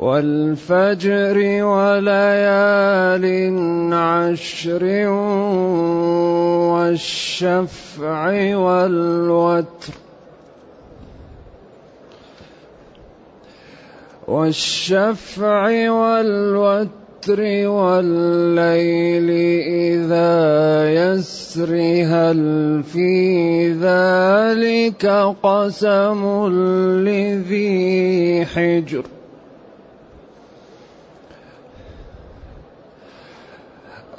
والفجر وليال عشر والشفع والوتر والشفع والوتر والليل إذا يسر هل في ذلك قسم لذي حجر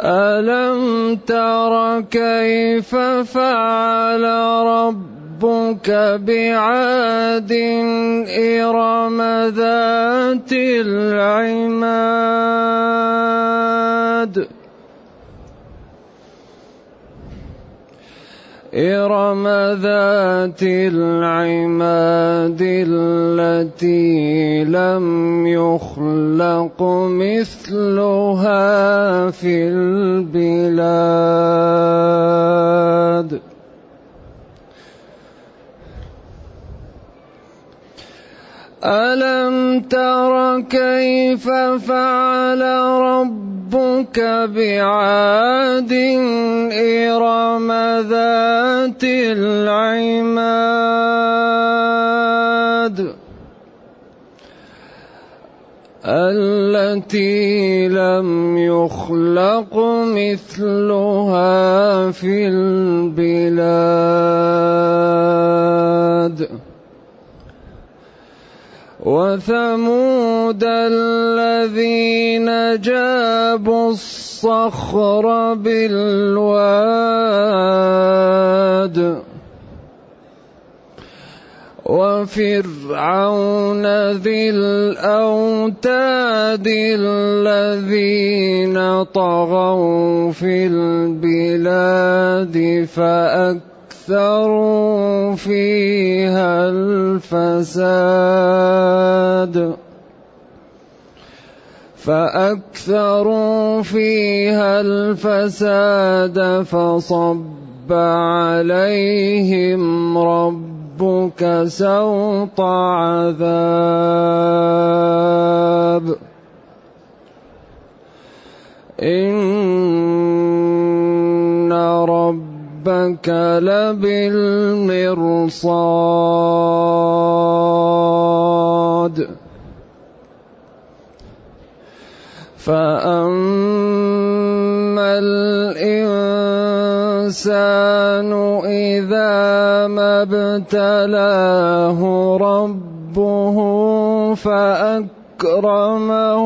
ألم تر كيف فعل ربك بعاد إرم ذات العماد إرم ذات العماد التي لم يخلق مثلها في البلاد. ألم تر كيف فعل ربك بعاد إرم ذات العماد التي لم يخلق مثلها في البلاد وثمود الذين جابوا الصخر بالواد وفرعون ذي الأوتاد الذين طغوا في البلاد فاكلوا فأكثروا فيها الفساد. فأكثروا فيها الفساد فصب عليهم ربك سوط عذاب. إن رب ربك لبالمرصاد. فأما الإنسان إذا ما ابتلاه ربه فأكرمه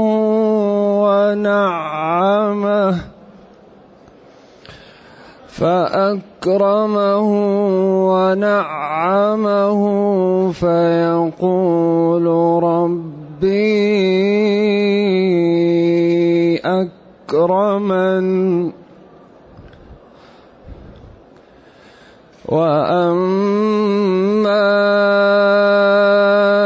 ونعمه فأكرمه ونعمه فيقول ربي أكرمن وأما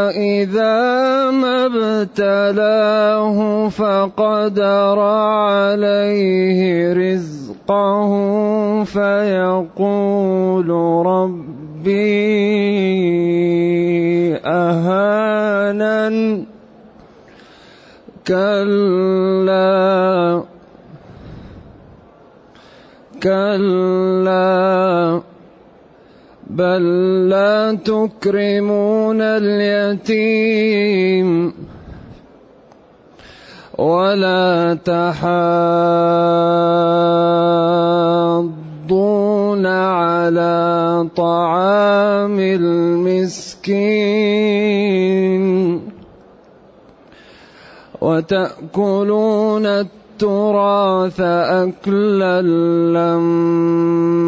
إذا ما ابتلاه فقدر عليه رزقه فيقول ربي أهانن كلا كلا بل لا تكرمون اليتيم ولا تحاضون على طعام المسكين وتأكلون التراث أكلا لما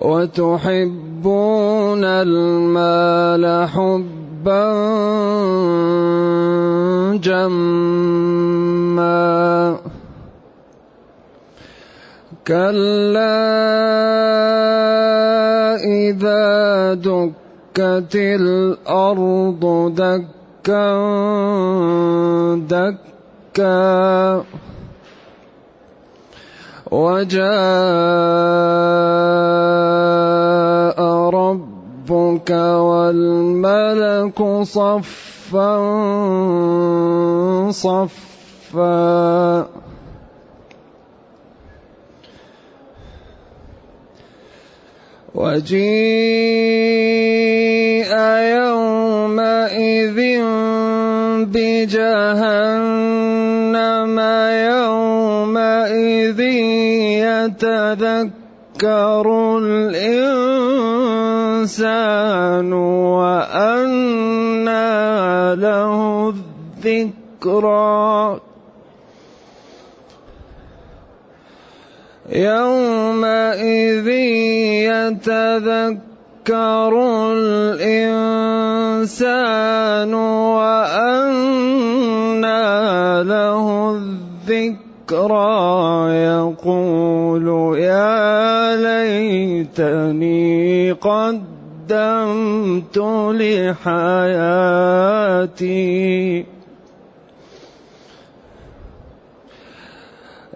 وتحبون المال حبا جما. كلا إذا دكت الأرض دكا دكا. وجاء ربك والملك صفا صفا. وجيء يومئذ بجهنم يومئذ يتذكر الإنسان وأنى له الذكرى. يومئذ يتذكر الإنسان وأنى له الذكرى. يقول يا ليتني قدمت لحياتي.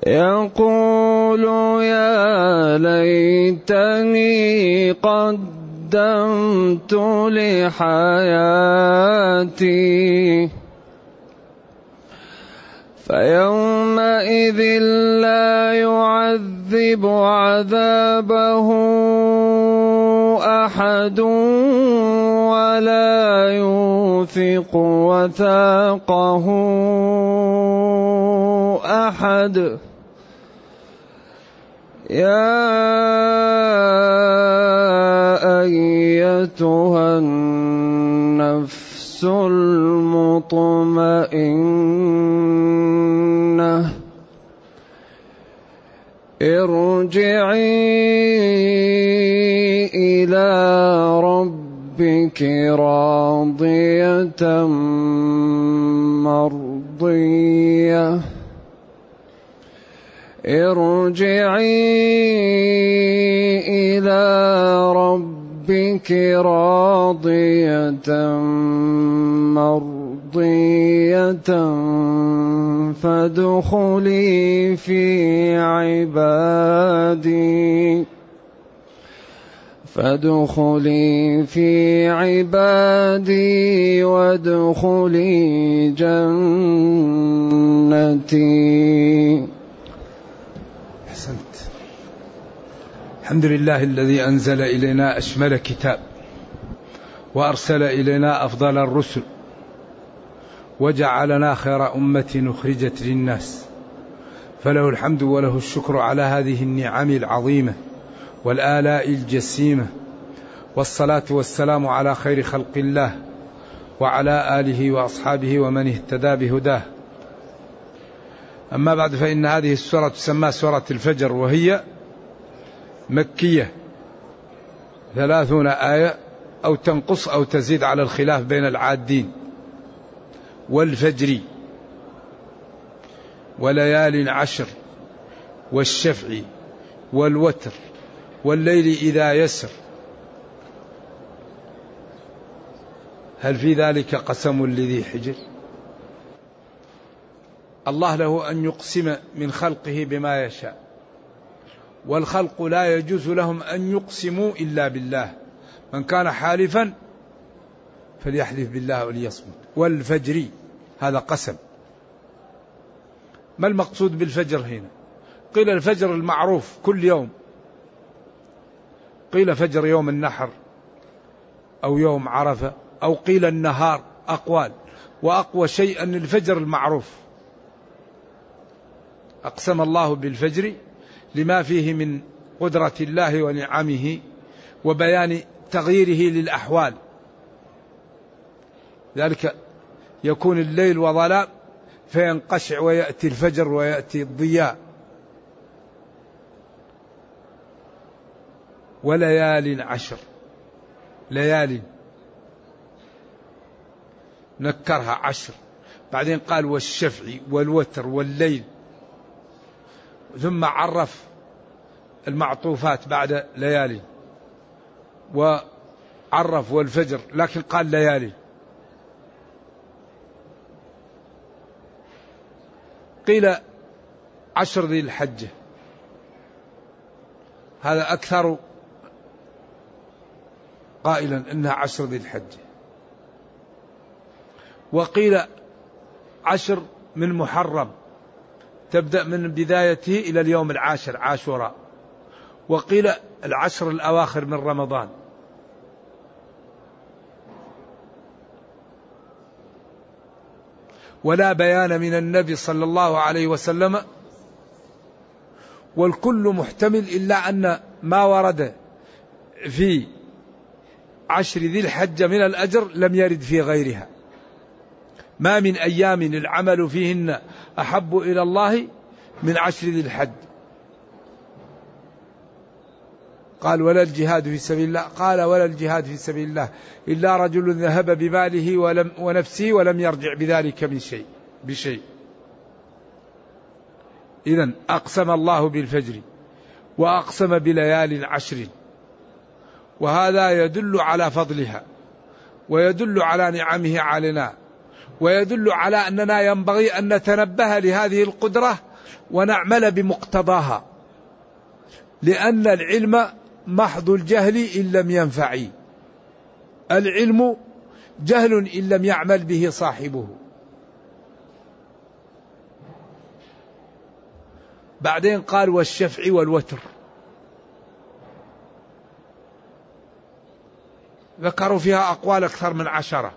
يقول يا ليتني قدمت لحياتي. فيومئذ لا يعذب عذابه أحد ولا يوثق وثاقه أحد. يا أيتها النفس المطمئنة ارجعي إلى ربك راضية مرضية. ارجعي إلى ربك راضية مرضية. فادخلي في عبادي. فادخلي في عبادي وادخلي جنتي. الحمد لله الذي أنزل إلينا أشمل كتاب وأرسل إلينا أفضل الرسل وجعلنا خير أمة أخرجت للناس. فله الحمد وله الشكر على هذه النعم العظيمة. والآلاء الجسيمة والصلاة والسلام على خير خلق الله وعلى آله وأصحابه ومن اهتدى بهداه. أما بعد فإن هذه السورة تسمى سورة الفجر وهي مكية. ثلاثون آية أو تنقص أو تزيد على الخلاف بين العادين. والفجر وليال عشر والشفع والوتر. والليل إذا يسر. هل في ذلك قسم لذي حجر؟ الله له أن يقسم من خلقه بما يشاء والخلق لا يجوز لهم أن يقسموا إلا بالله. من كان حالفا فليحلف بالله وليصمت. والفجر هذا قسم. ما المقصود بالفجر هنا؟ قيل الفجر المعروف كل يوم. قيل فجر يوم النحر أو يوم عرفة أو قيل النهار أقوال وأقوى شيء أن الفجر المعروف. أقسم الله بالفجر لما فيه من قدرة الله ونعمه وبيان تغييره للأحوال. ذلك يكون الليل وظلام فينقشع ويأتي الفجر ويأتي الضياء. وليال عشر. ليال نكرها عشر. بعدين قال والشفع والوتر والليل. ثم عرف المعطوفات بعد ليالي. وعرف والفجر لكن قال ليالي. قيل عشر ذي الحجة. هذا أكثر قائلا إنها عشر ذي الحجة وقيل عشر من محرم تبدأ من بدايته إلى اليوم العاشر عاشوراء. وقيل العشر الأواخر من رمضان. ولا بيان من النبي صلى الله عليه وسلم والكل محتمل إلا أن ما ورد في عشر ذي الحجة من الأجر لم يرد في غيرها. ما من أيام العمل فيهن أحب إلى الله من عشر ذي الحج. قال ولا الجهاد في سبيل الله قال ولا الجهاد في سبيل الله إلا رجل ذهب بماله ولم ونفسه ولم يرجع بذلك من شيء بشيء. إذا أقسم الله بالفجر وأقسم بليال عشر وهذا يدل على فضلها ويدل على نعمه علينا ويدل على أننا ينبغي أن نتنبه لهذه القدرة ونعمل بمقتضاها لأن العلم محض الجهل إن لم ينفع العلم جهل إن لم يعمل به صاحبه. بعدين قال والشفع والوتر. ذكروا فيها أقوال أكثر من عشرة.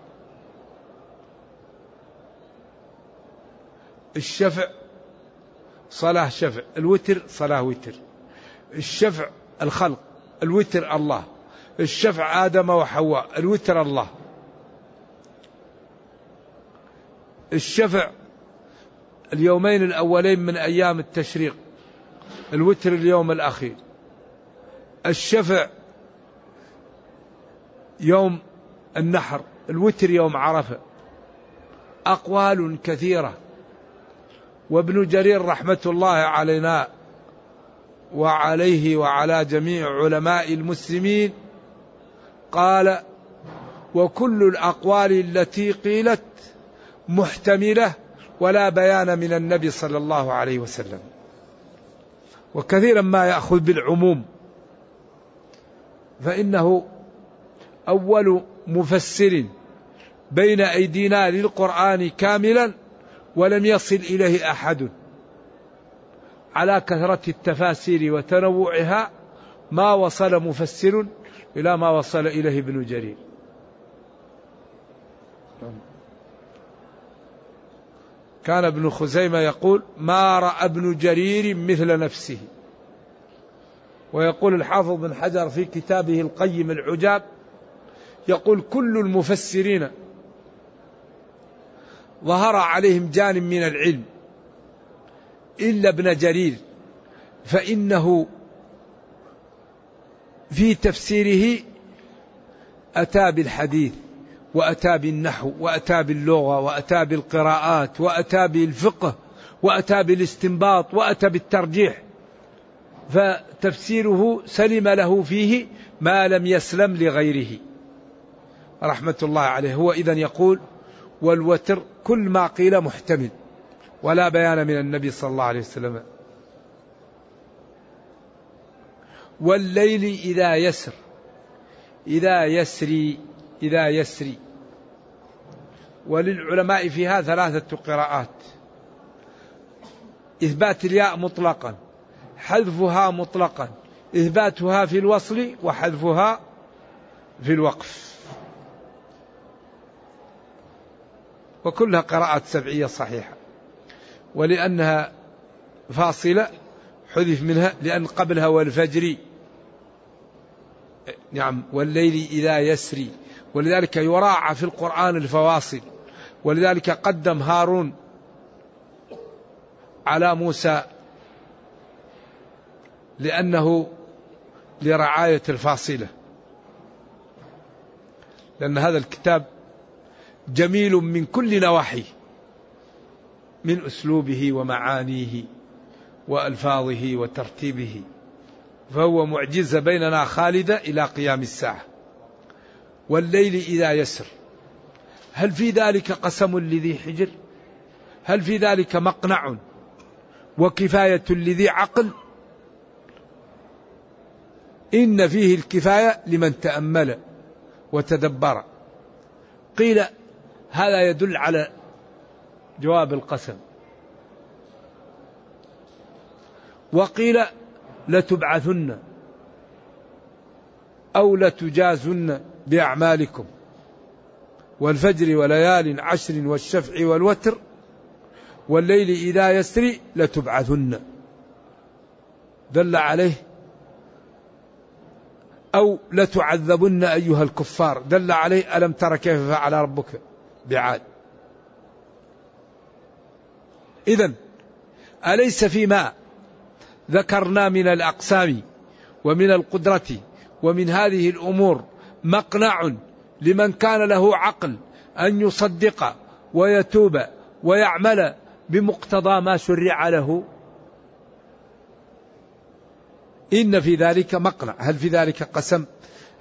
الشفع صلاة شفع الوتر صلاة وتر. الشفع الخلق الوتر الله. الشفع آدم وحواء الوتر الله. الشفع اليومين الأولين من أيام التشريق الوتر اليوم الأخير. الشفع يوم النحر الوتر يوم عرفة. أقوال كثيرة. وابن جرير رحمة الله علينا وعليه وعلى جميع علماء المسلمين قال وكل الأقوال التي قيلت محتملة ولا بيان من النبي صلى الله عليه وسلم. وكثيرا ما يأخذ بالعموم. فإنه أول مفسر بين أيدينا للقرآن كاملا ولم يصل إليه أحد. على كثرة التفاسير وتنوعها ما وصل مفسر إلى ما وصل إليه ابن جرير. كان ابن خزيمة يقول ما رأى ابن جرير مثل نفسه ويقول الحافظ بن حجر في كتابه القيم العجاب يقول كل المفسرين ظهر عليهم جانب من العلم إلا ابن جرير فإنه في تفسيره أتى بالحديث وأتى بالنحو وأتى باللغة وأتى بالقراءات وأتى بالفقه وأتى بالاستنباط وأتى بالترجيح فتفسيره سلم له فيه ما لم يسلم لغيره. رحمة الله عليه. هو إذا يقول والوتر كل ما قيل محتمل ولا بيان من النبي صلى الله عليه وسلم. والليل إذا يسر إذا يسري إذا يسري. وللعلماء فيها ثلاثة قراءات. إثبات الياء مطلقا حذفها مطلقا. إثباتها في الوصل وحذفها في الوقف. وكلها قراءات سبعية صحيحة. ولأنها فاصلة حذف منها لأن قبلها والفجر. نعم والليل إذا يسري. ولذلك يراعى في القرآن الفواصل. ولذلك قدم هارون على موسى لأنه لرعاية الفاصلة. لأن هذا الكتاب جميل من كل نواحيه من أسلوبه ومعانيه وألفاظه وترتيبه فهو معجزة بيننا خالدة إلى قيام الساعة والليل إذا يسر. هل في ذلك قسم لذي حجر؟ هل في ذلك مقنع؟ وكفاية لذي عقل؟ إن فيه الكفاية لمن تأمل وتدبر. قيل هذا يدل على جواب القسم. وقيل لتبعثن أو لتجازن بأعمالكم. والفجر وليال عشر والشفع والوتر والليل إذا يسري لتبعثن. دل عليه أو لتعذبن أيها الكفار. دل عليه ألم تر كيف فعل ربك؟ بعاد. إذا أليس فيما ذكرنا من الأقسام ومن القدرة ومن هذه الأمور مقنع لمن كان له عقل أن يصدق ويتوب ويعمل بمقتضى ما شرع له؟ إن في ذلك مقنع. هل في ذلك قسم؟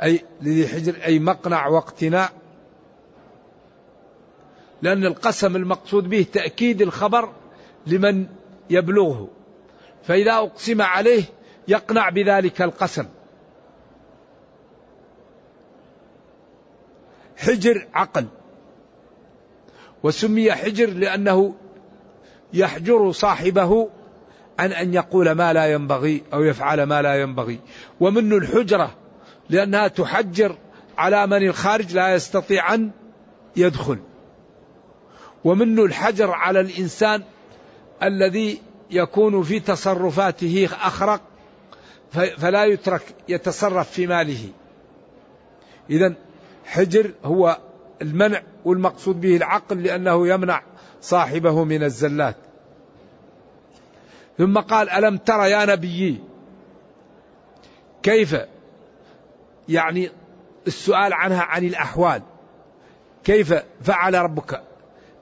أي لذي حجر أي مقنع واقتناع؟ لأن القسم المقصود به تأكيد الخبر لمن يبلغه. فإذا أقسم عليه يقنع بذلك القسم. حجر عقل. وسمي حجر لأنه يحجر صاحبه عن أن يقول ما لا ينبغي أو يفعل ما لا ينبغي. ومن الحجرة لأنها تحجر على من الخارج لا يستطيع أن يدخل. ومنه الحجر على الإنسان الذي يكون في تصرفاته أخرق فلا يترك يتصرف في ماله. إذا حجر هو المنع والمقصود به العقل لأنه يمنع صاحبه من الزلات. ثم قال ألم ترى يا نبيي كيف؟ يعني السؤال عنها عن الأحوال. كيف فعل ربك؟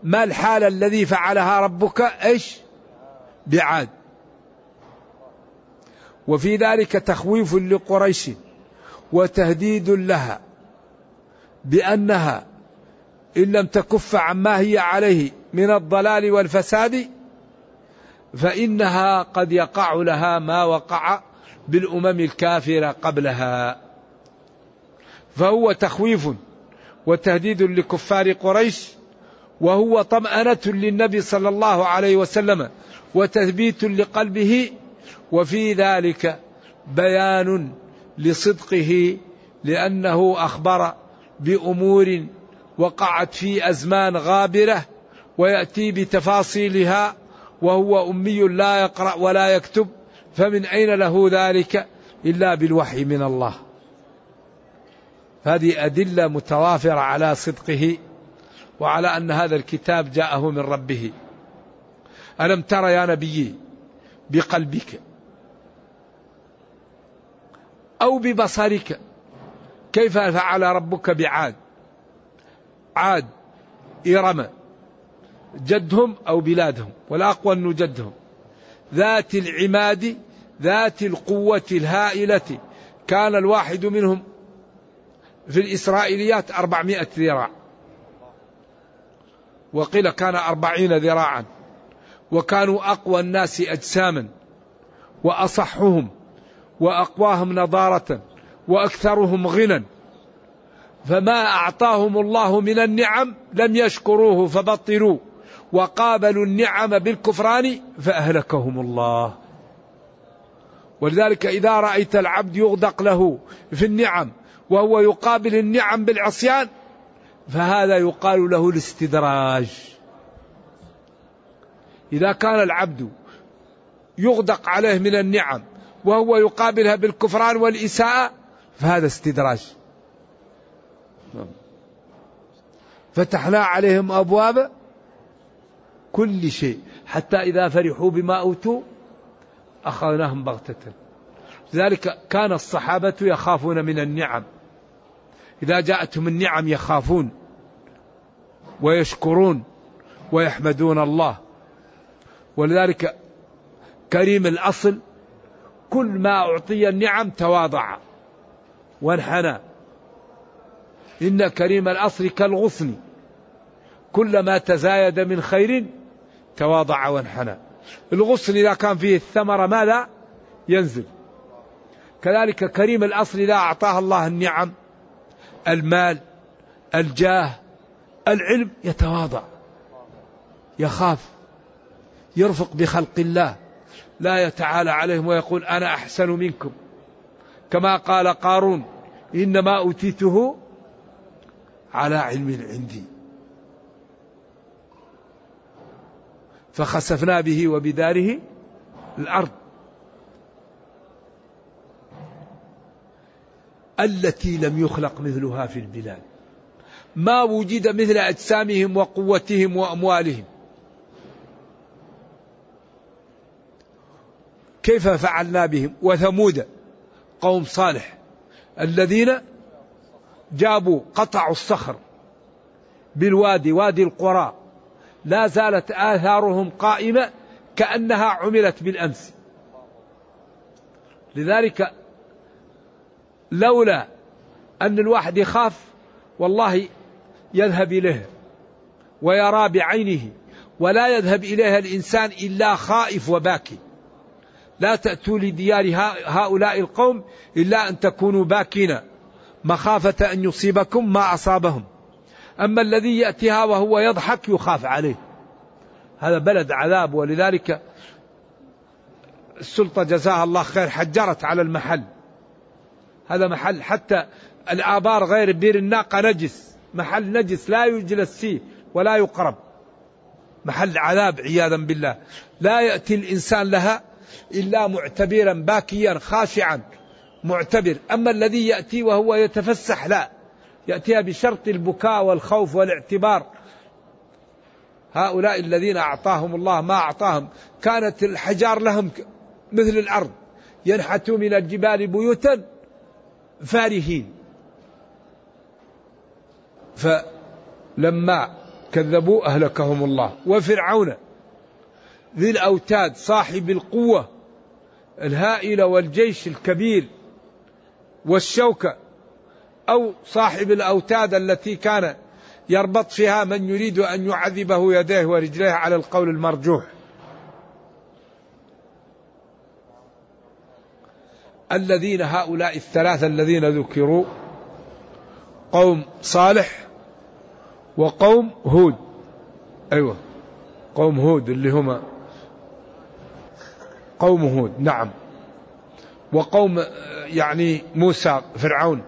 ما الحال الذي فعلها ربك؟ إيش؟ بعاد. وفي ذلك تخويف لقريش وتهديد لها بأنها إن لم تكف عما هي عليه من الضلال والفساد فإنها قد يقع لها ما وقع بالأمم الكافرة قبلها. فهو تخويف وتهديد لكفار قريش وهو طمأنة للنبي صلى الله عليه وسلم وتثبيت لقلبه وفي ذلك بيان لصدقه لأنه أخبر بأمور وقعت في أزمان غابرة ويأتي بتفاصيلها وهو أمي لا يقرأ ولا يكتب فمن أين له ذلك إلا بالوحي من الله؟ هذه أدلة متوافرة على صدقه وعلى أن هذا الكتاب جاءه من ربه. ألم ترى يا نبي بقلبك أو ببصرك كيف فعل ربك بعاد؟ عاد إرم جدهم أو بلادهم؟ والأقوى أنه جدهم. ذات العماد ذات القوة الهائلة كان الواحد منهم في الإسرائيليات أربعمائة ذراع. وقيل كان أربعين ذراعا وكانوا أقوى الناس أجساما وأصحهم وأقواهم نضارة وأكثرهم غنى فما أعطاهم الله من النعم لم يشكروه فبطلوا وقابلوا النعم بالكفران فأهلكهم الله. ولذلك إذا رأيت العبد يغدق له في النعم وهو يقابل النعم بالعصيان فهذا يقال له الاستدراج. إذا كان العبد يغدق عليه من النعم وهو يقابلها بالكفران والإساءة فهذا استدراج. فتحنا عليهم أبواب كل شيء. حتى إذا فرحوا بما أوتوا أخذناهم بغتة. لذلك كان الصحابة يخافون من النعم. إذا جاءتهم النعم يخافون ويشكرون ويحمدون الله. ولذلك كريم الأصل كل ما أعطي النعم تواضع وانحنى. إن كريم الأصل كالغصن. كلما تزايد من خير تواضع وانحنى. الغصن إذا كان فيه الثمرة ماذا؟ ينزل. كذلك كريم الأصل إذا أعطاه الله النعم المال الجاه العلم يتواضع يخاف يرفق بخلق الله لا يتعالى عليهم ويقول أنا أحسن منكم. كما قال قارون إنما أوتيته على علم عندي. فخسفنا به وبداره الأرض. التي لم يخلق مثلها في البلاد. ما وجد مثل أجسامهم وقوتهم وأموالهم. كيف فعلنا بهم؟ وثمود قوم صالح. الذين جابوا قطعوا الصخر بالوادي وادي القرى. لا زالت آثارهم قائمة كأنها عملت بالأمس. لذلك لولا أن الواحد يخاف والله يذهب إليه ويرى بعينه ولا يذهب إليها الإنسان إلا خائف وباكي. لا تأتوا لديار هؤلاء القوم إلا أن تكونوا باكين. مخافة أن يصيبكم ما أصابهم. أما الذي يأتيها وهو يضحك يخاف عليه. هذا بلد عذاب ولذلك السلطة جزاها الله خير حجرت على المحل. هذا محل. حتى الآبار غير بير الناقة نجس. محل نجس لا يجلس فيه ولا يقرب. محل عذاب عياذا بالله. لا يأتي الإنسان لها إلا معتبرا باكيا خاشعا. معتبر. أما الذي يأتي وهو يتفسح لا. يأتيها بشرط البكاء والخوف والاعتبار. هؤلاء الذين أعطاهم الله ما أعطاهم. كانت الحجار لهم مثل الأرض. ينحتوا من الجبال بيوتا. فارهين. فلما كذبوا أهلكهم الله. وفرعون ذي الأوتاد صاحب القوة الهائلة والجيش الكبير والشوكة أو صاحب الأوتاد التي كان يربط فيها من يريد أن يعذبه يديه ورجليه على القول المرجوح. الذين هؤلاء الثلاثة الذين ذكروا قوم صالح وقوم هود. أيوة. قوم هود اللي هما قوم هود نعم. وقوم يعني موسى فرعون.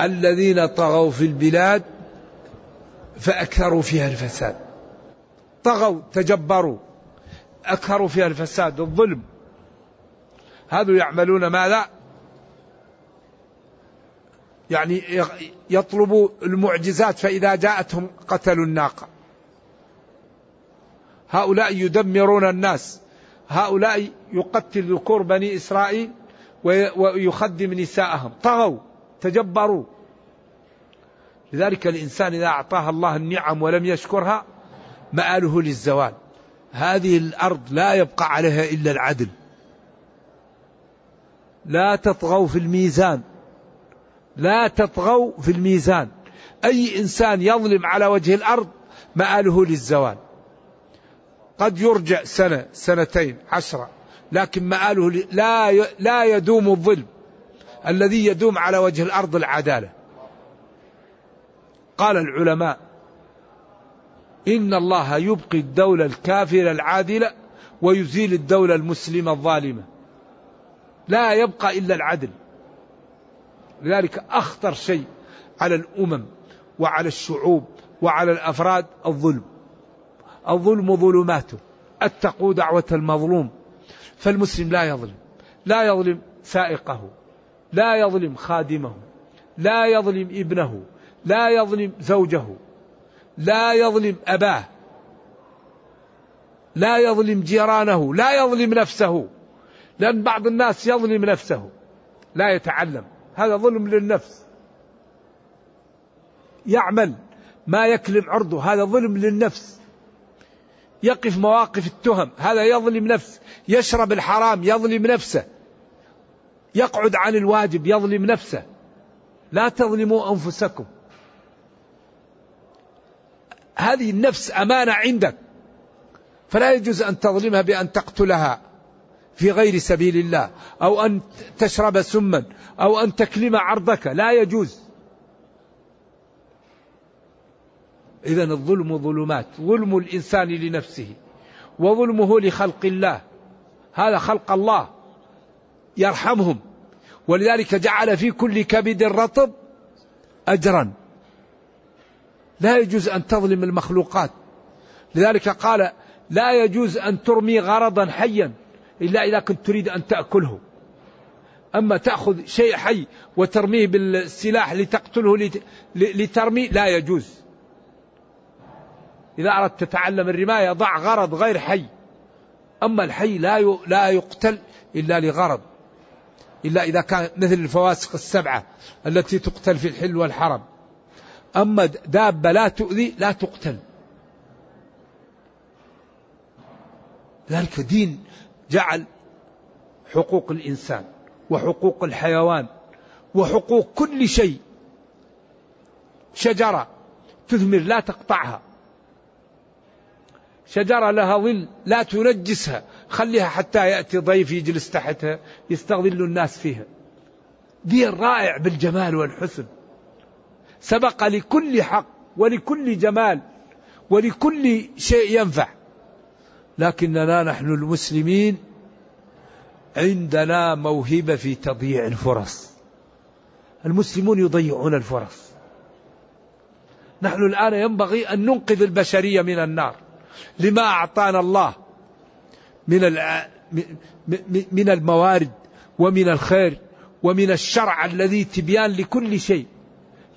الذين طغوا في البلاد فأكثروا فيها الفساد. طغوا تجبروا. أكثروا فيها الفساد الظلم هذا يعملون ماذا؟ يعني يطلبوا المعجزات فإذا جاءتهم قتلوا الناقة. هؤلاء يدمرون الناس. هؤلاء يقتل ذكور بني إسرائيل ويخدم نساءهم. طغوا تجبروا. لذلك الإنسان إذا أعطاها الله النعم ولم يشكرها مآله للزوال. هذه الأرض لا يبقى عليها إلا العدل. لا تطغوا في الميزان. لا تطغوا في الميزان. أي إنسان يظلم على وجه الأرض مآله للزوال. قد يرجع سنة سنتين عشرة لكن مآله لا لا يدوم الظلم الذي يدوم على وجه الأرض العدالة. قال العلماء إن الله يبقي الدولة الكافرة العادلة ويزيل الدولة المسلمة الظالمة. لا يبقى إلا العدل. لذلك أخطر شيء على الأمم وعلى الشعوب وعلى الأفراد الظلم. الظلم ظلماته. اتقوا دعوة المظلوم. فالمسلم لا يظلم. لا يظلم سائقه. لا يظلم خادمه. لا يظلم ابنه. لا يظلم زوجه. لا يظلم أباه. لا يظلم جيرانه لا يظلم نفسه. لأن بعض الناس يظلم نفسه. لا يتعلم. هذا ظلم للنفس. يعمل ما يكلم عرضه. هذا ظلم للنفس. يقف مواقف التهم. هذا يظلم نفسه يشرب الحرام يظلم نفسه. يقعد عن الواجب يظلم نفسه. لا تظلموا أنفسكم. هذه النفس أمانة عندك. فلا يجوز أن تظلمها بأن تقتلها في غير سبيل الله. أو أن تشرب سما. أو أن تكلم عرضك. لا يجوز. إذا الظلم ظلمات. ظلم الإنسان لنفسه. وظلمه لخلق الله. هذا خلق الله. يرحمهم. ولذلك جعل في كل كبد رطب أجرا. لا يجوز أن تظلم المخلوقات. لذلك قال لا يجوز أن ترمي غرضا حيا إلا إذا كنت تريد أن تأكله. أما تأخذ شيء حي وترميه بالسلاح لتقتله لترمي لا يجوز. إذا أردت تتعلم الرماية ضع غرض غير حي. أما الحي لا لا يقتل إلا لغرض. إلا إذا كان مثل الفواسق السبعة التي تقتل في الحل والحرم. أما دابة لا تؤذي لا تقتل. ذلك دين جعل حقوق الإنسان وحقوق الحيوان وحقوق كل شيء شجرة تثمر لا تقطعها. شجرة لها ظل لا تنجسها. خليها حتى يأتي ضيف يجلس تحتها يستظل الناس فيها. دين رائع بالجمال والحسن. سبق لكل حق ولكل جمال ولكل شيء ينفع. لكننا نحن المسلمين عندنا موهبة في تضييع الفرص. المسلمون يضيعون الفرص. نحن الآن ينبغي أن ننقذ البشرية من النار. لما أعطانا الله من من الموارد ومن الخير ومن الشرع الذي تبيان لكل شيء.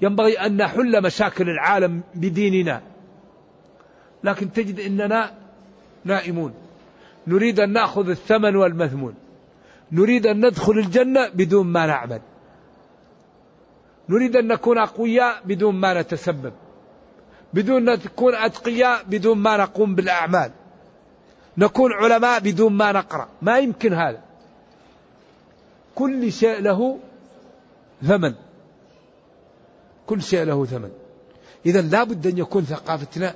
ينبغي أن نحل مشاكل العالم بديننا. لكن تجد أننا نائمون. نريد أن نأخذ الثمن والمثمون. نريد أن ندخل الجنة بدون ما نعمل. نريد أن نكون أقوياء بدون ما نتسبب. بدون أن نكون أتقياء بدون ما نقوم بالأعمال. نكون علماء بدون ما نقرأ. ما يمكن هذا. كل شيء له ثمن. كل شيء له ثمن. إذا لا بد أن يكون ثقافتنا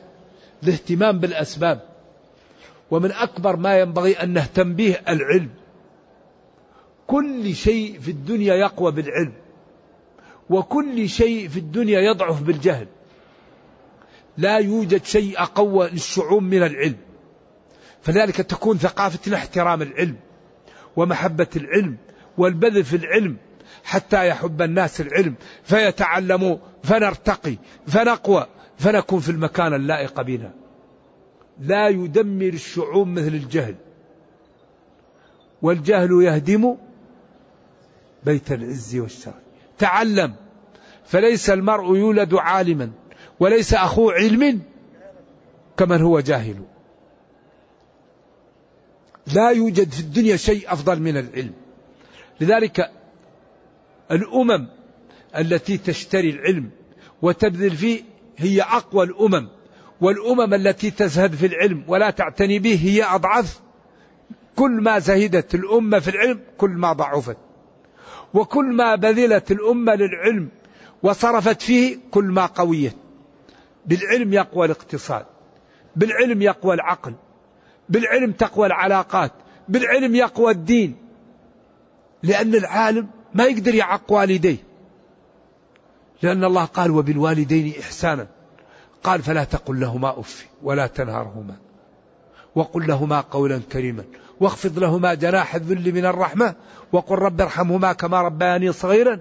الاهتمام بالأسباب. ومن أكبر ما ينبغي أن نهتم به العلم. كل شيء في الدنيا يقوى بالعلم. وكل شيء في الدنيا يضعف بالجهل. لا يوجد شيء أقوى للشعوب من العلم. فلذلك تكون ثقافتنا احترام العلم ومحبة العلم والبذل في العلم حتى يحب الناس العلم فيتعلموا فنرتقي فنقوى فنكون في المكان اللائق بنا. لا يدمر الشعوب مثل الجهل. والجهل يهدم بيت العز والشرف. تعلم فليس المرء يولد عالما وليس أخوه علم كمن هو جاهل. لا يوجد في الدنيا شيء أفضل من العلم. لذلك الأمم التي تشتري العلم وتبذل فيه هي أقوى الأمم والأمم التي تزهد في العلم ولا تعتني به هي أضعف. كل ما زهدت الأمة في العلم كل ما ضعفت. وكل ما بذلت الأمة للعلم وصرفت فيه كل ما قويت. بالعلم يقوى الاقتصاد بالعلم يقوى العقل بالعلم تقوى العلاقات بالعلم يقوى الدين. لأن العالم ما يقدر يعق والديه. لأن الله قال وبالوالدين إحسانا. قال فلا تقل لهما أف ولا تنهرهما. وقل لهما قولا كريما. واخفض لهما جناح الذل من الرحمة. وقل رب ارحمهما كما ربياني صغيرا.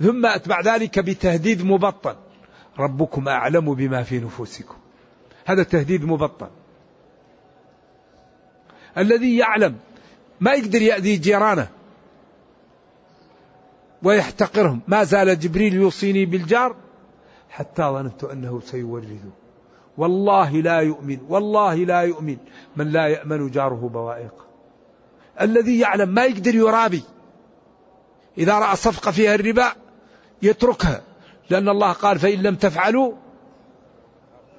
ثم أتبع ذلك بتهديد مبطن. ربكم أعلم بما في نفوسكم. هذا تهديد مبطن. الذي يعلم ما يقدر يأذي جيرانه. ويحتقرهم. ما زال جبريل يوصيني بالجار حتى ظننت أنه سيورثه. والله لا يؤمن والله لا يؤمن من لا يأمن جاره بوائقه الذي يعلم ما يقدر يرابي. إذا رأى صفقة فيها الربا يتركها. لأن الله قال فإن لم تفعلوا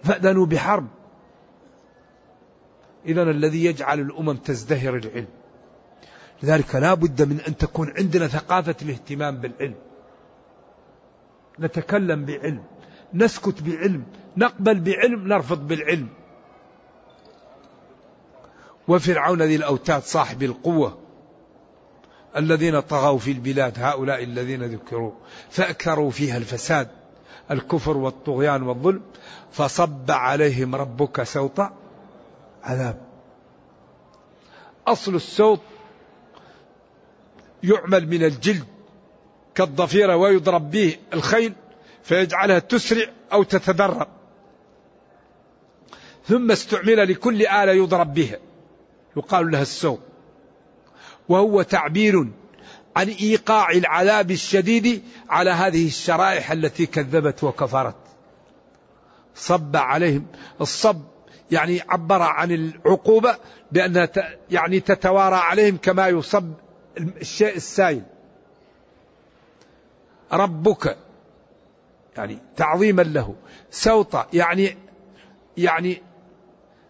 فأذنوا بحرب. إذا الذي يجعل الأمم تزدهر العلم. لذلك لا بد من أن تكون عندنا ثقافة الاهتمام بالعلم. نتكلم بعلم نسكت بعلم نقبل بعلم نرفض بالعلم. وفرعون ذي الأوتاد صاحب القوة الذين طغوا في البلاد هؤلاء الذين ذكروا فأكثروا فيها الفساد الكفر والطغيان والظلم فصب عليهم ربك سوط عذاب. أصل السوط يعمل من الجلد كالضفيرة ويضرب به الخيل فيجعلها تسرع أو تتدرب ثم استعمل لكل آلة يضرب بها. يقال لها السوط وهو تعبير عن إيقاع العذاب الشديد على هذه الشرائح التي كذبت وكفرت. صب عليهم. الصب يعني عبر عن العقوبة بأنها يعني تتوارى عليهم كما يصب الشيء السائل. ربك يعني تعظيما له سوط يعني يعني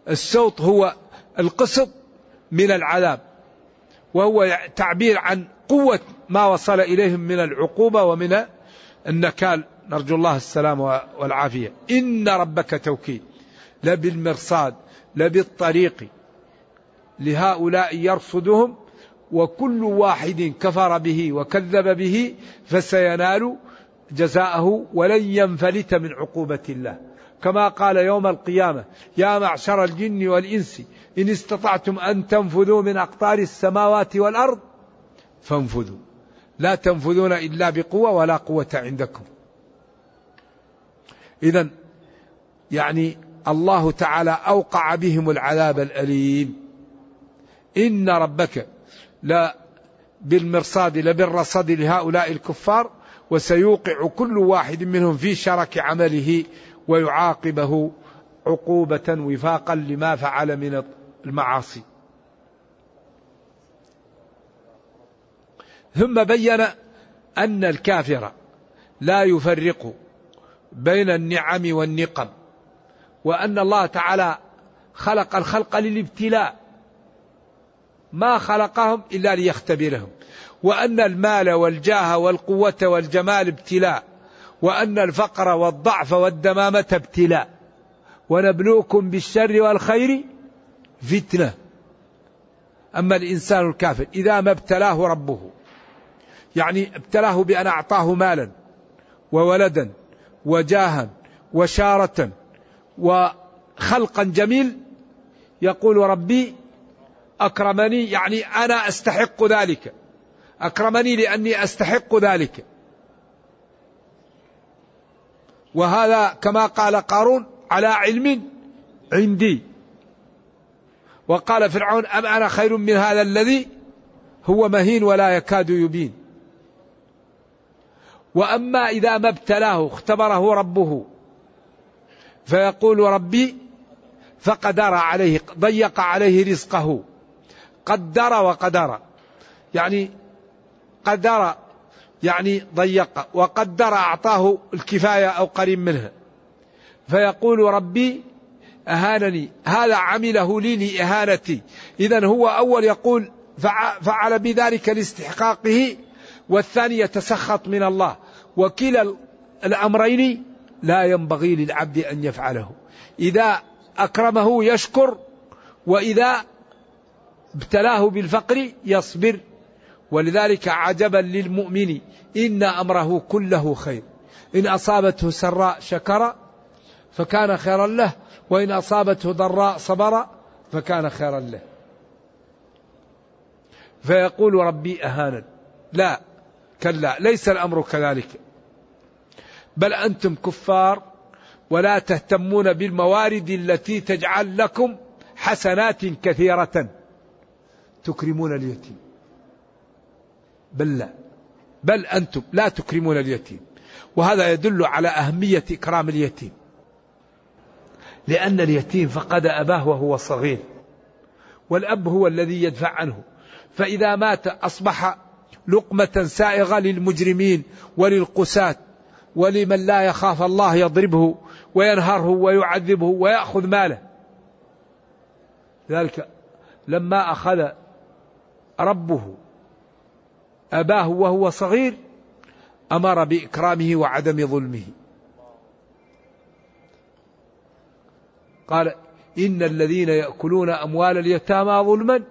السوط هو القسط من العذاب وهو تعبير عن قوة ما وصل إليهم من العقوبة ومن النكال. نرجو الله السلام والعافية. إن ربك توكيد. لبالمرصاد لبالطريق لهؤلاء يرصدهم وكل واحد كفر به وكذب به فسينال جزاءه ولن ينفلت من عقوبة الله. كما قال يوم القيامة يا معشر الجن والإنس إن استطعتم أن تنفذوا من أقطار السماوات والأرض فانفذوا. لا تنفذون إلا بقوة ولا قوة عندكم. إذا يعني الله تعالى أوقع بهم العذاب الأليم. إن ربك لا بالمرصاد لبالرصد لهؤلاء الكفار وسيوقع كل واحد منهم في شرك عمله ويعاقبه عقوبة وفاقا لما فعل من المعاصي. ثم بين أن الكافر لا يفرق بين النعم والنقم وأن الله تعالى خلق الخلق للابتلاء ما خلقهم إلا ليختبرهم. وأن المال والجاه والقوة والجمال ابتلاء. وأن الفقر والضعف والدمامة ابتلاء. ونبلوكم بالشر والخير فتنة. أما الإنسان الكافر إذا ما ابتلاه ربه يعني ابتلاه بأن أعطاه مالا وولدا وجاها وشارة وخلقا جميل يقول ربي أكرمني يعني أنا أستحق ذلك. أكرمني لأني أستحق ذلك. وهذا كما قال قارون على علم عندي. وقال فرعون أم أنا خير من هذا الذي هو مهين ولا يكاد يبين؟ وأما إذا ما ابتلاه اختبره ربه فيقول ربي فقدر عليه ضيق عليه رزقه. قدر وقدر. يعني قدر يعني ضيق وقدر أعطاه الكفاية أو قريب منها فيقول ربي أهانني هذا عمله لي لإهانتي. إذا هو أول يقول فعل بذلك لاستحقاقه. والثاني يتسخط من الله. وكلا الأمرين لا ينبغي للعبد أن يفعله. إذا أكرمه يشكر وإذا ابتلاه بالفقر يصبر. ولذلك عجبا للمؤمن إن أمره كله خير. إن أصابته سراء شكر فكان خيرا له وإن أصابته ضراء صبر فكان خيرا له. فيقول ربي أهانا. لا كلا ليس الأمر كذلك. بل أنتم كفار ولا تهتمون بالموارد التي تجعل لكم حسنات كثيرة. تكرمون اليتيم. بل لا. بل أنتم لا تكرمون اليتيم. وهذا يدل على أهمية إكرام اليتيم. لأن اليتيم فقد أباه وهو صغير. والأب هو الذي يدفع عنه. فإذا مات أصبح لقمة سائغة للمجرمين وللقساة ولمن لا يخاف الله يضربه وينهره ويعذبه ويأخذ ماله. ذلك لما أخذ ربه. أباه وهو صغير أمر بإكرامه وعدم ظلمه. قال إن الذين يأكلون أموال اليتامى ظلما.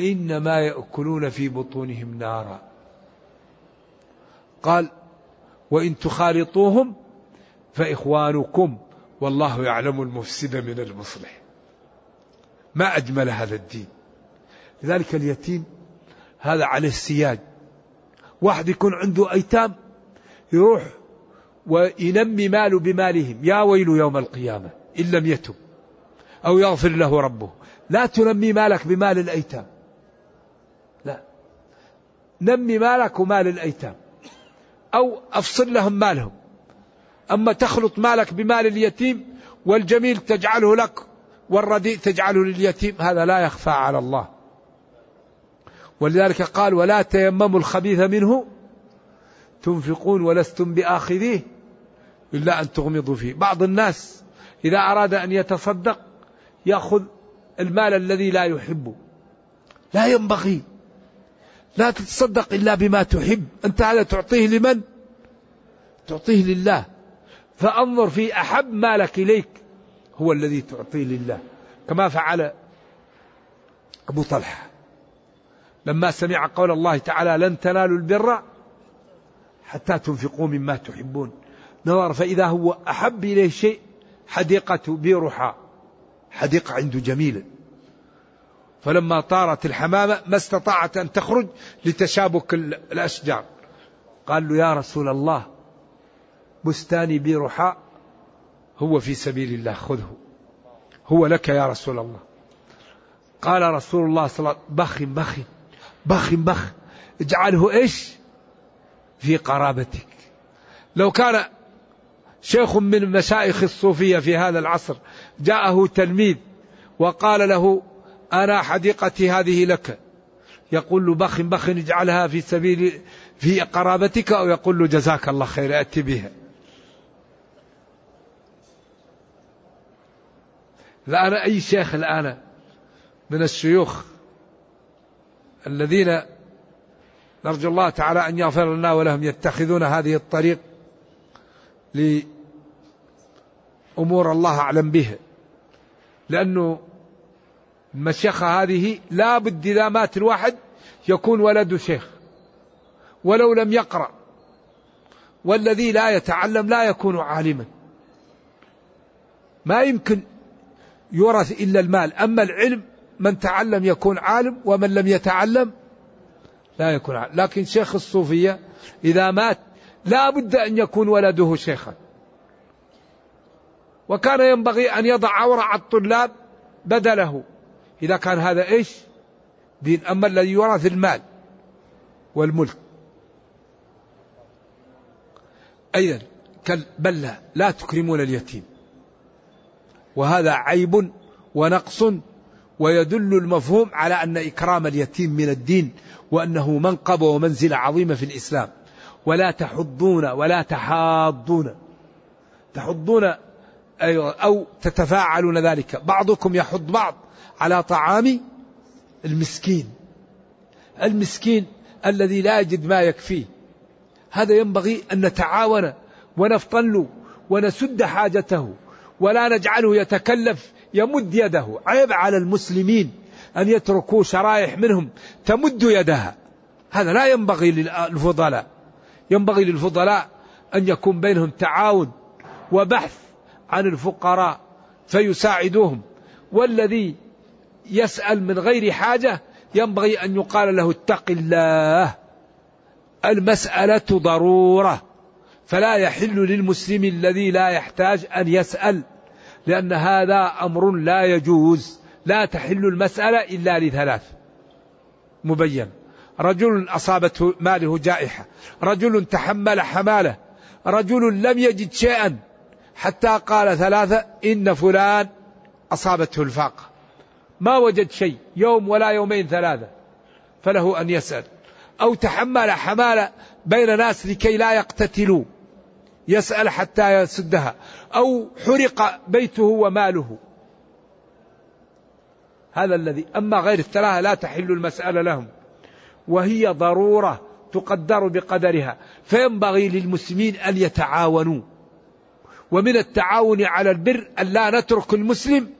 إنما يأكلون في بطونهم نارا. قال وإن تخالطوهم فإخوانكم والله يعلم المفسد من المصلح. ما أجمل هذا الدين. لذلك اليتيم هذا عليه السياج. واحد يكون عنده أيتام يروح وينمي ماله بمالهم يا ويل يوم القيامة إن لم يتب أو يغفر له ربه. لا تنمي مالك بمال الأيتام. لا. نمي مالك ومال الأيتام. أو أفصل لهم مالهم. أما تخلط مالك بمال اليتيم والجميل تجعله لك والرديء تجعله لليتيم هذا لا يخفى على الله. ولذلك قال ولا تيمموا الخبيث منه تنفقون ولستم بآخذيه إلا أن تغمضوا فيه. بعض الناس إذا أراد أن يتصدق يأخذ المال الذي لا يحبه لا ينبغي. لا تتصدق إلا بما تحب. أنت هذا تعطيه لمن؟ تعطيه لله. فأنظر في أحب مالك إليك. هو الذي تعطيه لله. كما فعل أبو طلحة. لما سمع قول الله تعالى لن تنالوا البر حتى تنفقوا مما تحبون. نظر فإذا هو أحب إليه شيء حديقة بيرحى حديقة عنده جميلة. فلما طارت الحمامة ما استطاعت أن تخرج لتشابك الأشجار. قال له يا رسول الله بستاني بيرحاء هو في سبيل الله خذه. هو لك يا رسول الله. قال رسول الله صلى الله عليه وسلم بخ بخ. بخ بخ. اجعله إيش؟ في قرابتك. لو كان شيخ من مشايخ الصوفية في هذا العصر جاءه تلميذ وقال له أنا حديقتي هذه لك. يقول له بخ بخ اجعلها في سبيل في قرابتك أو يقول له جزاك الله خير أتي بها. الآن أي شيخ الآن من الشيوخ؟ الذين نرجو الله تعالى أن يغفر لنا ولهم يتخذون هذه الطريق لأمور الله أعلم بها لأنه المشيخة هذه لا بد إذا مات الواحد يكون ولده شيخ ولو لم يقرأ والذي لا يتعلم لا يكون عالما. ما يمكن يورث إلا المال. أما العلم من تعلم يكون عالم ومن لم يتعلم لا يكون عالم. لكن شيخ الصوفية إذا مات لا بد أن يكون ولده شيخا. وكان ينبغي أن يضع أورع الطلاب بدله. إذا كان هذا إيش؟ دين. أما الذي يورث المال والملك. أيضا بل لا, لا تكرمون اليتيم. وهذا عيب ونقص ويدل المفهوم على أن إكرام اليتيم من الدين وأنه منقبة ومنزلة عظيمة في الإسلام. ولا تحضون ولا تحاضون. تحضون أو تتفاعلون ذلك. بعضكم يحض بعض على طعام المسكين. المسكين الذي لا يجد ما يكفيه. هذا ينبغي أن نتعاون ونفطن ونسد حاجته. ولا نجعله يتكلف يمد يده. عيب على المسلمين أن يتركوا شرائح منهم تمد يدها. هذا لا ينبغي للفضلاء. ينبغي للفضلاء أن يكون بينهم تعاون وبحث عن الفقراء فيساعدوهم. والذي يسأل من غير حاجة ينبغي أن يقال له اتق الله. المسألة ضرورة. فلا يحل للمسلم الذي لا يحتاج أن يسأل. لأن هذا أمر لا يجوز لا تحل المسألة إلا لثلاث. مبين. رجل أصابته ماله جائحة رجل تحمل حمالة رجل لم يجد شيئا حتى قال ثلاثة إن فلان أصابته الفاقة. ما وجد شيء يوم ولا يومين ثلاثة فله أن يسأل. أو تحمل حمالة بين ناس لكي لا يقتتلوا. يسأل حتى يسدها. أو حرق بيته وماله. هذا الذي أما غير الثلاثة لا تحل المسألة لهم. وهي ضرورة تقدر بقدرها. فينبغي للمسلمين أن يتعاونوا. ومن التعاون على البر أن لا نترك المسلم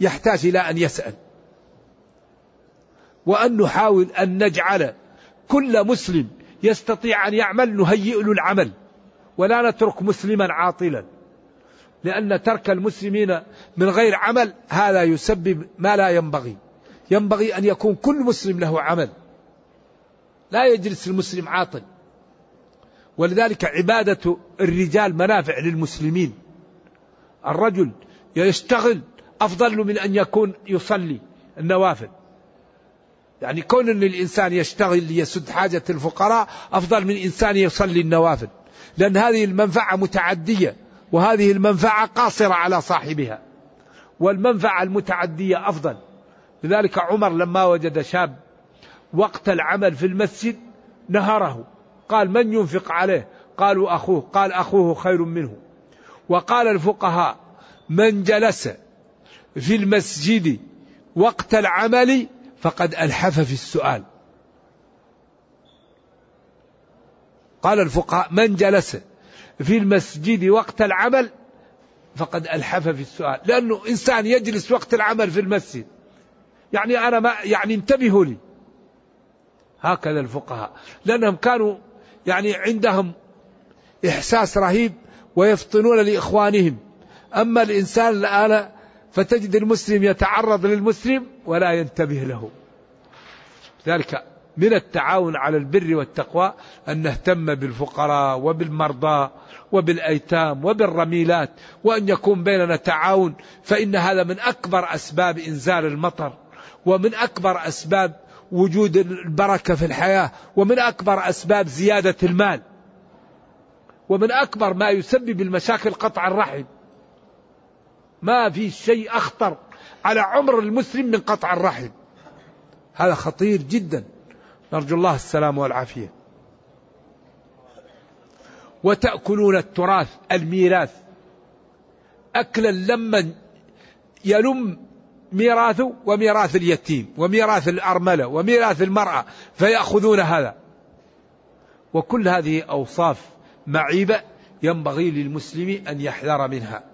يحتاج إلى أن يسأل. وأن نحاول أن نجعل كل مسلم يستطيع أن يعمل نهيئ له العمل. ولا نترك مسلما عاطلا. لأن ترك المسلمين من غير عمل هذا يسبب ما لا ينبغي. ينبغي أن يكون كل مسلم له عمل. لا يجلس المسلم عاطل. ولذلك عبادة الرجال منافع للمسلمين. الرجل يشتغل أفضل من أن يكون يصلي النوافل. يعني كون أن الإنسان يشتغل ليسد حاجة الفقراء أفضل من إنسان يصلي النوافل. لأن هذه المنفعة متعدية وهذه المنفعة قاصرة على صاحبها. والمنفعة المتعدية أفضل. لذلك عمر لما وجد شاب وقت العمل في المسجد نهره. قال من ينفق عليه؟ قالوا أخوه. قال أخوه خير منه. وقال الفقهاء من جلس في المسجد وقت العمل فقد ألحف في السؤال. قال الفقهاء من جلس في المسجد وقت العمل فقد ألحف في السؤال. لأنه إنسان يجلس وقت العمل في المسجد. يعني أنا ما يعني انتبهوا لي. هكذا الفقهاء. لأنهم كانوا يعني عندهم إحساس رهيب ويفطنون لإخوانهم. أما الإنسان الآن فتجد المسلم يتعرض للمسلم ولا ينتبه له. ذلك من التعاون على البر والتقوى أن نهتم بالفقراء وبالمرضى وبالأيتام وبالرميلات وأن يكون بيننا تعاون فإن هذا من أكبر أسباب إنزال المطر ومن أكبر أسباب وجود البركة في الحياة ومن أكبر أسباب زيادة المال ومن أكبر ما يسبب المشاكل قطع الرحم. ما في شيء أخطر على عمر المسلم من قطع الرحم. هذا خطير جدا. نرجو الله السلام والعافية. وتأكلون التراث الميراث. أكلا لما يلم ميراثه وميراث اليتيم وميراث الأرملة وميراث المرأة فيأخذون هذا. وكل هذه أوصاف معيبة ينبغي للمسلم أن يحذر منها.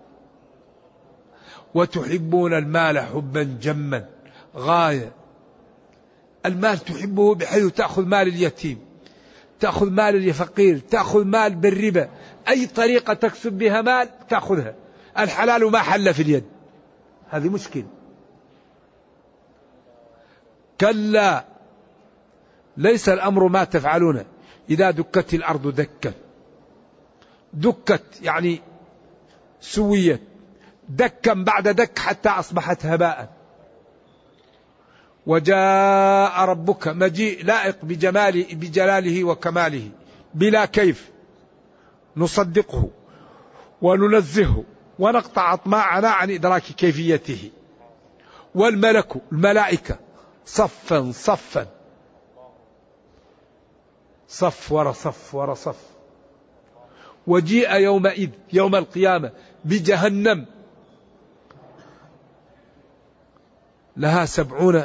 وتحبون المال حبا جما غاية. المال تحبه بحيث تأخذ مال اليتيم تأخذ مال الفقير تأخذ مال بالربا. أي طريقة تكسب بها مال تأخذها. الحلال ما حل في اليد. هذه مشكلة. كلا ليس الأمر ما تفعلونه إذا دكت الأرض دكا. دكت يعني سويت. دكا بعد دك حتى أصبحت هباء. وجاء ربك مجيء لائق بجماله بجلاله وكماله بلا كيف. نصدقه وننزهه ونقطع أطماعنا عن إدراك كيفيته. والملك الملائكة صفا صفا. صف ورا صف ورا صف. وجيء يومئذ يوم القيامة بجهنم. لها سبعون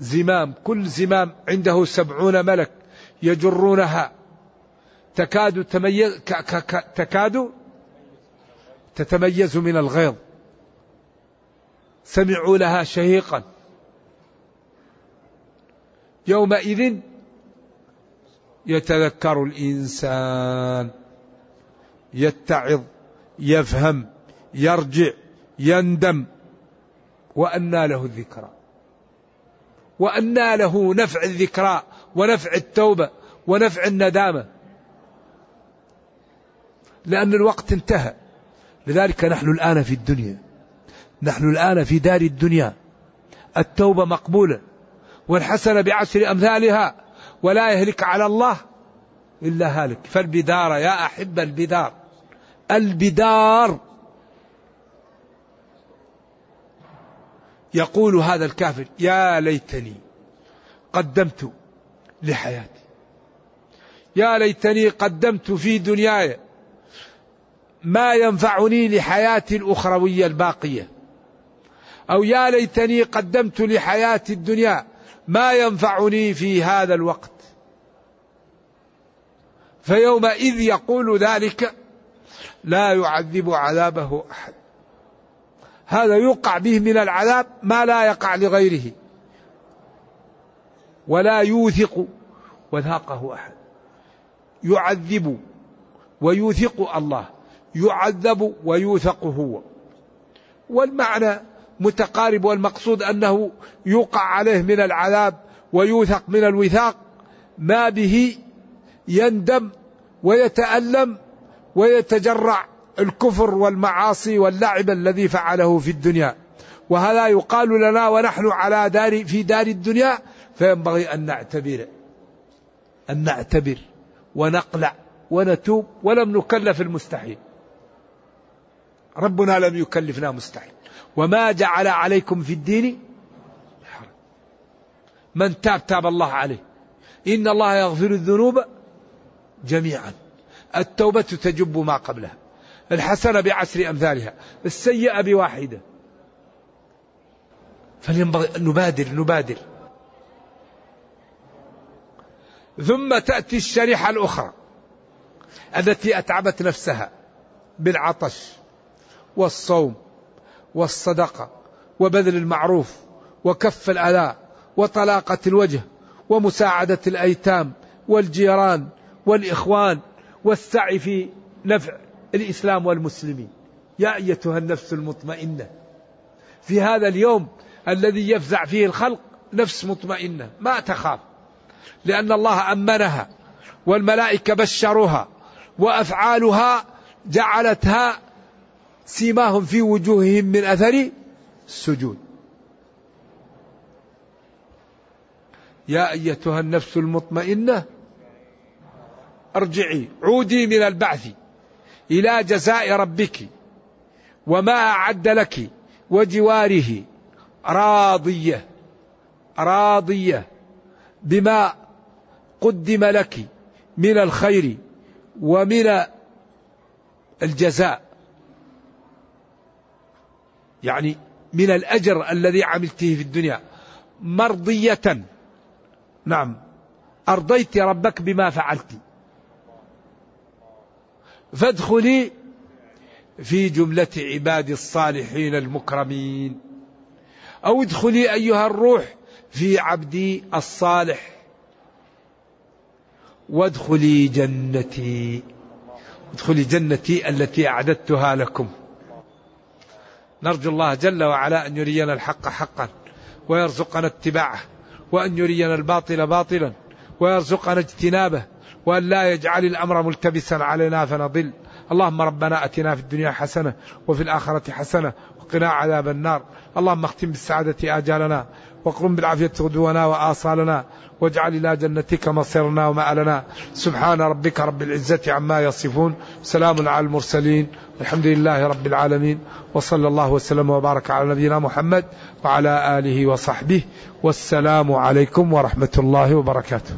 زمام كل زمام عنده سبعون ملك يجرونها. تكاد تميز تكاد تتميز من الغيظ. سمعوا لها شهيقا. يومئذ يتذكر الإنسان يتعظ يفهم يرجع يندم وأنى له الذكرى. وأنى له نفع الذكرى ونفع التوبة ونفع الندامة. لأن الوقت انتهى. لذلك نحن الآن في الدنيا. نحن الآن في دار الدنيا. التوبة مقبولة. والحسنة بعشر أمثالها. ولا يهلك على الله إلا هالك. فالبدار يا أحب البدار. البدار يقول هذا الكافر يا ليتني قدمت لحياتي. يا ليتني قدمت في دنياي ما ينفعني لحياتي الأخروية الباقية. أو يا ليتني قدمت لحياتي الدنيا ما ينفعني في هذا الوقت. فيومئذ يقول ذلك لا يعذب عذابه أحد. هذا يوقع به من العذاب ما لا يقع لغيره. ولا يوثق وثاقه أحد. يعذب ويوثق الله. يعذب ويوثق هو. والمعنى متقارب والمقصود أنه يوقع عليه من العذاب ويوثق من الوثاق ما به يندم ويتألم ويتجرع. الكفر والمعاصي واللعب الذي فعله في الدنيا. وهذا يقال لنا ونحن على دار في دار الدنيا فينبغي أن نعتبر أن نعتبر ونقلع ونتوب ولم نكلف المستحيل. ربنا لم يكلفنا مستحيل. وما جعل عليكم في الدين من تاب تاب الله عليه. إن الله يغفر الذنوب جميعا. التوبة تجب ما قبلها. الحسنة بعشر أمثالها السيئة بواحدة. فلينبغي نبادر نبادر. ثم تأتي الشريحة الأخرى التي أتعبت نفسها بالعطش والصوم والصدقة وبذل المعروف وكف الأذى وطلاقة الوجه ومساعدة الأيتام والجيران والإخوان والسعي في نفع الإسلام والمسلمين. يا أيتها النفس المطمئنة. في هذا اليوم الذي يفزع فيه الخلق نفس مطمئنة. ما تخاف. لأن الله أمنها والملائكة بشروها وأفعالها جعلتها سيماهم في وجوههم من أثر السجود. يا أيتها النفس المطمئنة أرجعي عودي من البعث. إلى جزاء ربك وما أعد لك وجواره. راضية راضية بما قدم لك من الخير ومن الجزاء. يعني من الأجر الذي عملته في الدنيا. مرضية. نعم. أرضيت ربك بما فعلت. فادخلي في جملة عباد الصالحين المكرمين. أو ادخلي أيها الروح في عبدي الصالح. وادخلي جنتي. ادخلي جنتي التي أعددتها لكم. نرجو الله جل وعلا أن يرينا الحق حقا ويرزقنا اتباعه وأن يرينا الباطل باطلا ويرزقنا اجتنابه وأن لا يجعل الأمر ملتبسا علينا فنضل. اللهم ربنا أتنا في الدنيا حسنة وفي الآخرة حسنة وقنا عذاب النار. اللهم اختم بالسعادة آجالنا واقرم بالعافية غدونا وآصالنا واجعل إلى جنتك مصيرنا ومآلنا. سبحان ربك رب العزة عما يصفون. سلام على المرسلين. الحمد لله رب العالمين. وصلى الله وسلم وبارك على نبينا محمد وعلى آله وصحبه. والسلام عليكم ورحمة الله وبركاته.